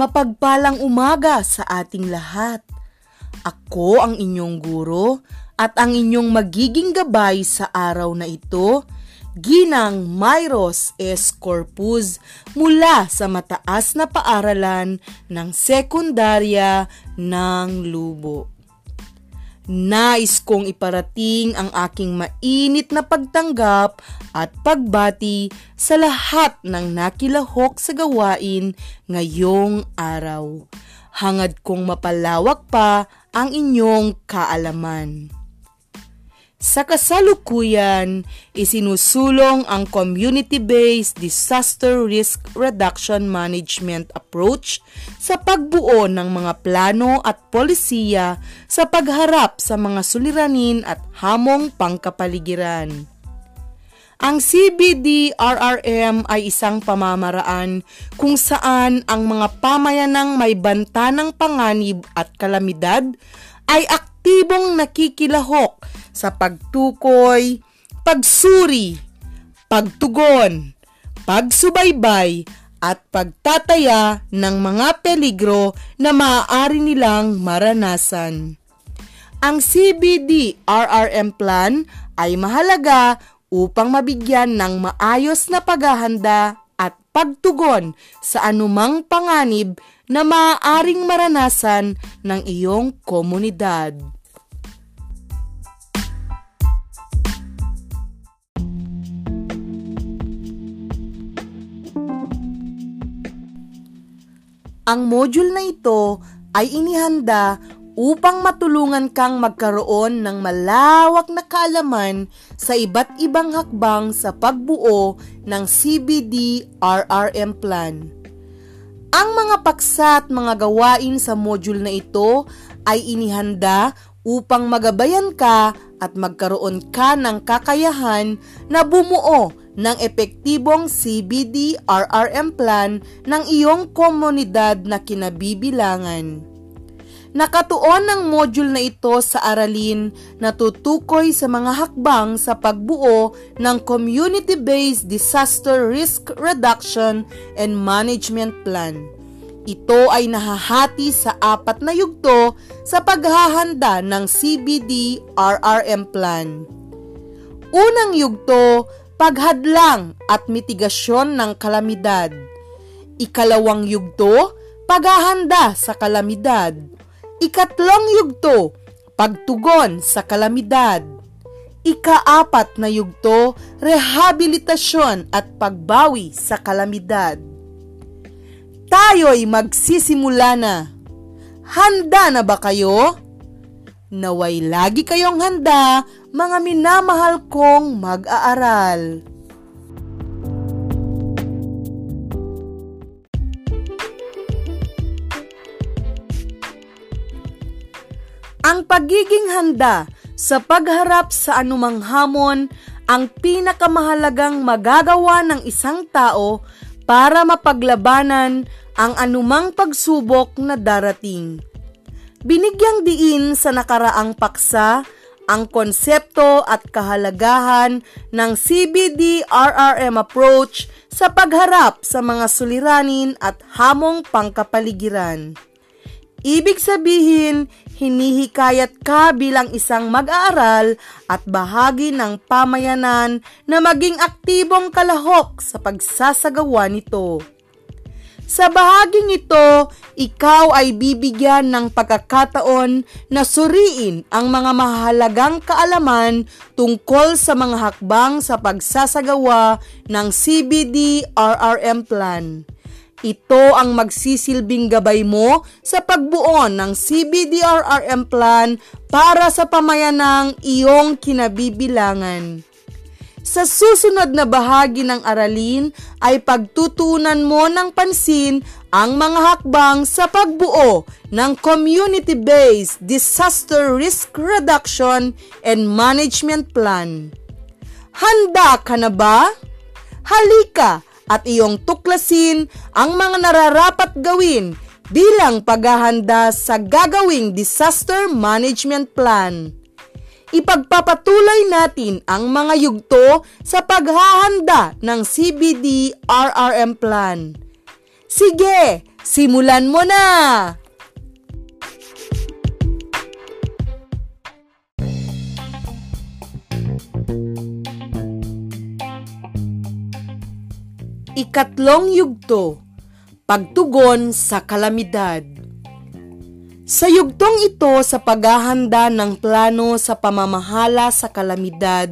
Mapagpalang umaga sa ating lahat. Ako ang inyong guro at ang inyong magiging gabay sa araw na ito, Ginang Myros S. Corpus mula sa mataas na paaralan ng sekundarya ng Lubo. Nais kong iparating ang aking mainit na pagtanggap at pagbati sa lahat ng nakilahok sa gawain ngayong araw. Hangad kong mapalawak pa ang inyong kaalaman. Sa kasalukuyan, isinusulong ang community-based disaster risk reduction management approach sa pagbuo ng mga plano at polisiya sa pagharap sa mga suliranin at hamong pangkapaligiran. Ang CBD-RRM ay isang pamamaraan kung saan ang mga pamayanang may banta ng panganib at kalamidad ay aktibong nakikilahok sa pagtukoy, pagsuri, pagtugon, pagsubaybay, at pagtataya ng mga peligro na maaari nilang maranasan. Ang CBD-RRM plan ay mahalaga upang mabigyan ng maayos na paghahanda at pagtugon sa anumang panganib na maaaring maranasan ng iyong komunidad. Ang module na ito ay inihanda upang matulungan kang magkaroon ng malawak na kaalaman sa iba't ibang hakbang sa pagbuo ng CBD-RRM plan. Ang mga paksa at mga gawain sa module na ito ay inihanda upang magabayan ka at magkaroon ka ng kakayahan na bumuo ng epektibong CBD-RRM plan ng iyong komunidad na kinabibilangan. Nakatuon ang module na ito sa aralin na tutukoy sa mga hakbang sa pagbuo ng Community-Based Disaster Risk Reduction and Management Plan. Ito ay nahahati sa apat na yugto sa paghahanda ng CBD-RRM Plan. Unang yugto, paghadlang at mitigasyon ng kalamidad. Ikalawang yugto, paghahanda sa kalamidad. Ikatlong yugto, pagtugon sa kalamidad. Ikaapat na yugto, rehabilitasyon at pagbawi sa kalamidad. Tayo'y magsisimula na. Handa na ba kayo? Naway lagi kayong handa, mga minamahal kong mag-aaral. Ang pagiging handa sa pagharap sa anumang hamon ang pinakamahalagang magagawa ng isang tao para mapaglabanan ang anumang pagsubok na darating. Binigyang diin sa nakaraang paksa ang konsepto at kahalagahan ng CBD-RRM approach sa pagharap sa mga suliranin at hamong pangkapaligiran. Ibig sabihin, hinihikayat ka bilang isang mag-aaral at bahagi ng pamayanan na maging aktibong kalahok sa pagsasagawa nito. Sa bahaging ito, ikaw ay bibigyan ng pagkakataon na suriin ang mga mahalagang kaalaman tungkol sa mga hakbang sa pagsasagawa ng CBD-RRM plan. Ito ang magsisilbing gabay mo sa pagbuo ng CBD-RRM plan para sa pamayanang iyong kinabibilangan. Sa susunod na bahagi ng aralin ay pagtutunan mo ng pansin ang mga hakbang sa pagbuo ng Community-Based Disaster Risk Reduction and Management Plan. Handa ka na ba? Halika at iyong tuklasin ang mga nararapat gawin bilang paghahanda sa gagawing disaster management plan ipagpapatuloy natin ang mga yugto sa paghahanda ng CBD-RRM plan. Sige, Simulan mo na! Ikatlong yugto, pagtugon sa kalamidad. Sa yugtong ito sa paghahanda ng plano sa pamamahala sa kalamidad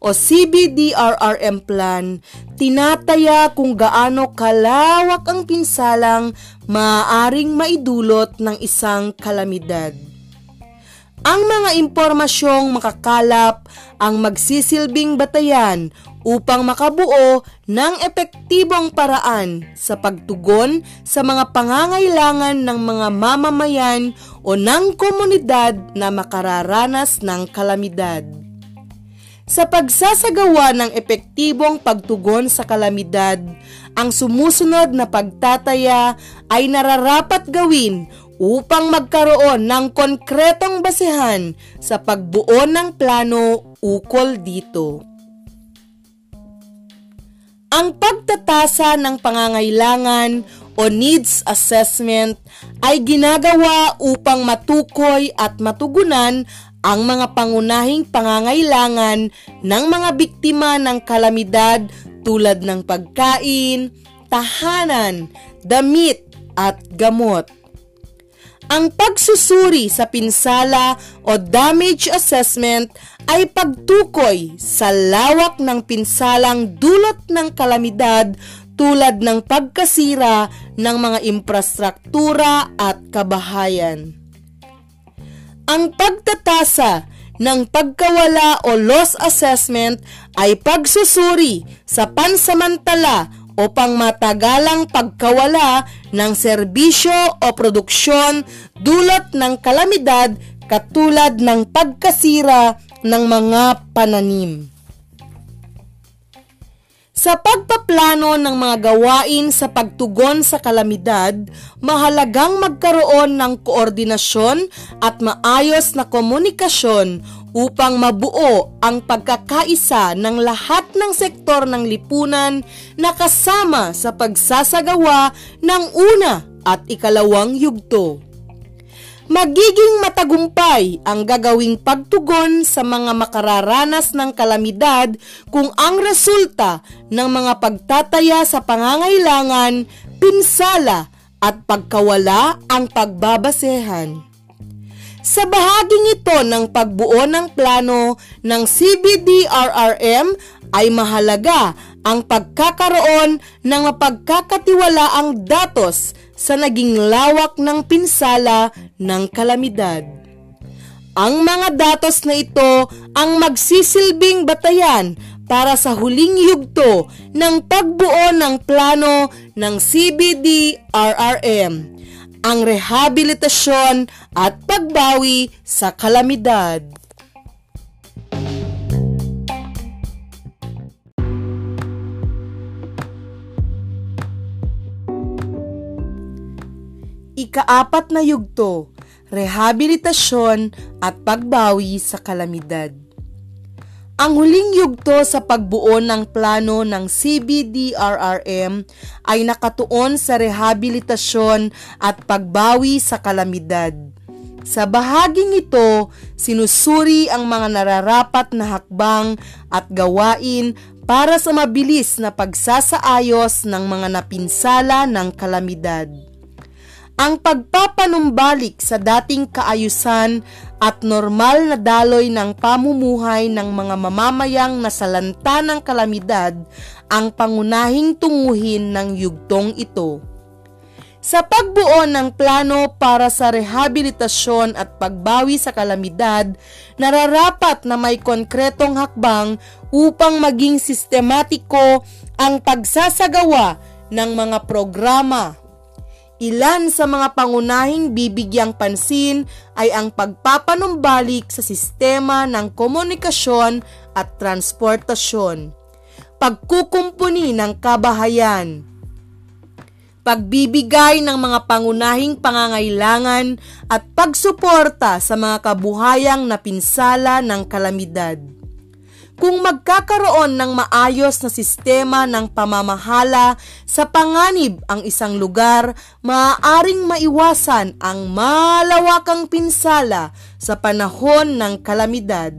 o CBDRRM plan, tinataya kung gaano kalawak ang pinsalang maaaring maidulot ng isang kalamidad. Ang mga impormasyong makakalap ang magsisilbing batayan upang makabuo ng epektibong paraan sa pagtugon sa mga pangangailangan ng mga mamamayan o ng komunidad na makararanas ng kalamidad. Sa pagsasagawa ng epektibong pagtugon sa kalamidad, ang sumusunod na pagtataya ay nararapat gawin upang magkaroon ng konkretong basehan sa pagbuo ng plano ukol dito. Ang pagtatasa ng pangangailangan o needs assessment ay ginagawa upang matukoy at matugunan ang mga pangunahing pangangailangan ng mga biktima ng kalamidad tulad ng pagkain, tahanan, damit at gamot. Ang pagsusuri sa pinsala o damage assessment ay pagtukoy sa lawak ng pinsalang dulot ng kalamidad tulad ng pagkasira ng mga infrastruktura at kabahayan. Ang pagtatasa ng pagkawala o loss assessment ay pagsusuri sa pansamantala o pangmatagalang pagkawala ng serbisyo o produksyon dulot ng kalamidad katulad ng pagkasira ng mga pananim. Sa pagpaplano ng mga gawain sa pagtugon sa kalamidad, mahalagang magkaroon ng koordinasyon at maayos na komunikasyon upang mabuo ang pagkakaisa ng lahat ng sektor ng lipunan na kasama sa pagsasagawa ng una at ikalawang yugto magiging matagumpay ang gagawing pagtugon sa mga makararanas ng kalamidad kung ang resulta ng mga pagtataya sa pangangailangan, pinsala at pagkawala ang pagbabasehan. Sa bahaging ito ng pagbuo ng plano ng CBDRRM ay mahalaga ang pagkakaroon ng mapagkakatiwalaang datos sa naging lawak ng pinsala ng kalamidad. Ang mga datos na ito ang magsisilbing batayan para sa huling yugto ng pagbuo ng plano ng CBD-RRM, ang rehabilitasyon at pagbawi sa kalamidad. Ikaapat na yugto, rehabilitasyon at pagbawi sa kalamidad. Ang huling yugto sa pagbuo ng plano ng CBDRRM ay nakatuon sa rehabilitasyon at pagbawi sa kalamidad. Sa bahaging ito, sinusuri ang mga nararapat na hakbang at gawain para sa mabilis na pagsasaayos ng mga napinsala ng kalamidad ang pagpapanumbalik sa dating kaayusan at normal na daloy ng pamumuhay ng mga mamamayang nasalanta ng kalamidad ang pangunahing tunguhin ng yugtong ito. Sa pagbuo ng plano para sa rehabilitasyon at pagbawi sa kalamidad, nararapat na may konkretong hakbang upang maging sistematiko ang pagsasagawa ng mga programa Ilan sa mga pangunahing bibigyang pansin ay ang pagpapanumbalik sa sistema ng komunikasyon at transportasyon, pagkukumpuni ng kabahayan, pagbibigay ng mga pangunahing pangangailangan at pagsuporta sa mga kabuhayang napinsala ng kalamidad kung magkakaroon ng maayos na sistema ng pamamahala sa panganib ang isang lugar, maaaring maiwasan ang malawakang pinsala sa panahon ng kalamidad.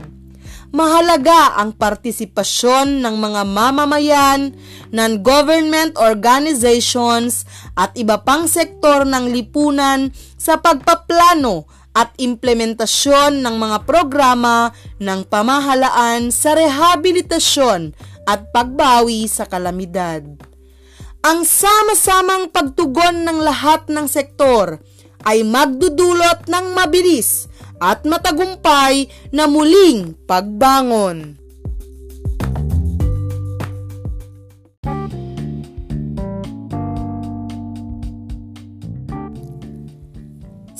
Mahalaga ang partisipasyon ng mga mamamayan, non-government organizations at iba pang sektor ng lipunan sa pagpaplano at implementasyon ng mga programa ng pamahalaan sa rehabilitasyon at pagbawi sa kalamidad. Ang sama-samang pagtugon ng lahat ng sektor ay magdudulot ng mabilis at matagumpay na muling pagbangon.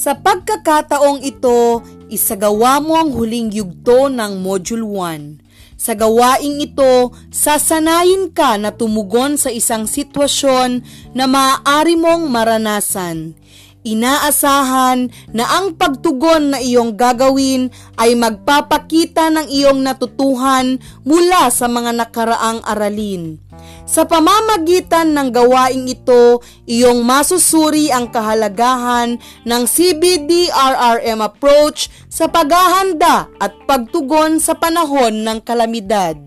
Sa pagkakataong ito, isagawa mo ang huling yugto ng Module 1. Sa gawaing ito, sasanayin ka na tumugon sa isang sitwasyon na maaari mong maranasan. Inaasahan na ang pagtugon na iyong gagawin ay magpapakita ng iyong natutuhan mula sa mga nakaraang aralin. Sa pamamagitan ng gawaing ito, iyong masusuri ang kahalagahan ng CBDRRM approach sa paghahanda at pagtugon sa panahon ng kalamidad.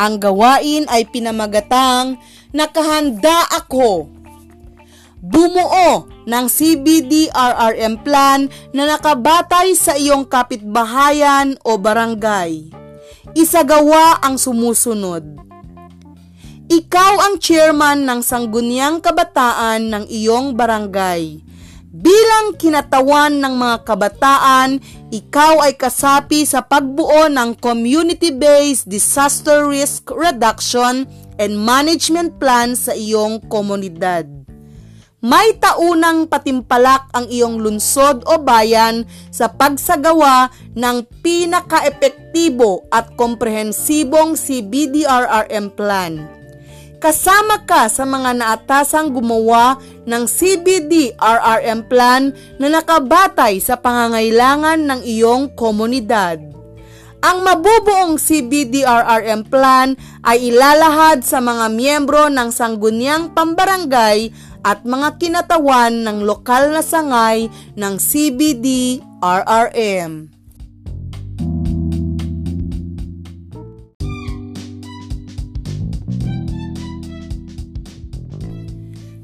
Ang gawain ay pinamagatang Nakahanda Ako. Bumuo ng CBDRRM plan na nakabatay sa iyong kapitbahayan o barangay. Isagawa ang sumusunod ikaw ang chairman ng sangguniang kabataan ng iyong barangay. Bilang kinatawan ng mga kabataan, ikaw ay kasapi sa pagbuo ng Community-Based Disaster Risk Reduction and Management Plan sa iyong komunidad. May taunang patimpalak ang iyong lunsod o bayan sa pagsagawa ng pinaka-epektibo at komprehensibong CBDRRM plan kasama ka sa mga naatasang gumawa ng CBD RRM plan na nakabatay sa pangangailangan ng iyong komunidad. Ang mabubuong CBDRRM plan ay ilalahad sa mga miyembro ng sangguniang pambarangay at mga kinatawan ng lokal na sangay ng CBD-RRM.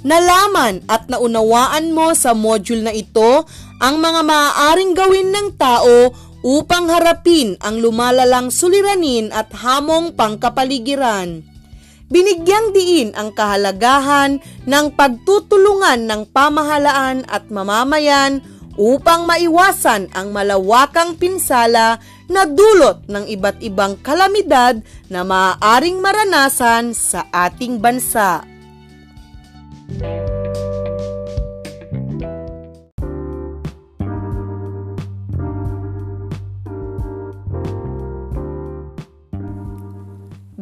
Nalaman at naunawaan mo sa module na ito ang mga maaaring gawin ng tao upang harapin ang lumalalang suliranin at hamong pangkapaligiran. Binigyang diin ang kahalagahan ng pagtutulungan ng pamahalaan at mamamayan upang maiwasan ang malawakang pinsala na dulot ng iba't ibang kalamidad na maaaring maranasan sa ating bansa.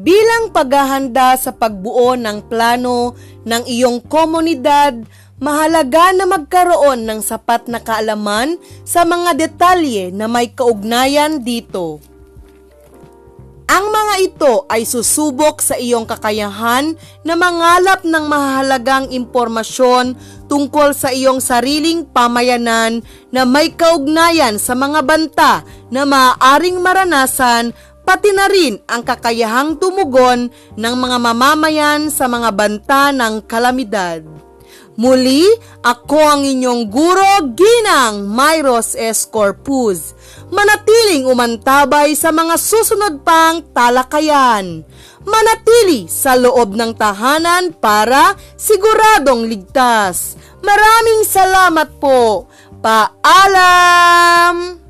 Bilang paghahanda sa pagbuo ng plano ng iyong komunidad, mahalaga na magkaroon ng sapat na kaalaman sa mga detalye na may kaugnayan dito. Ang mga ito ay susubok sa iyong kakayahan na mangalap ng mahalagang impormasyon tungkol sa iyong sariling pamayanan na may kaugnayan sa mga banta na maaaring maranasan pati na rin ang kakayahang tumugon ng mga mamamayan sa mga banta ng kalamidad. Muli, ako ang inyong guro, Ginang Myros S. Corpus. Manatiling umantabay sa mga susunod pang talakayan. Manatili sa loob ng tahanan para siguradong ligtas. Maraming salamat po. Paalam!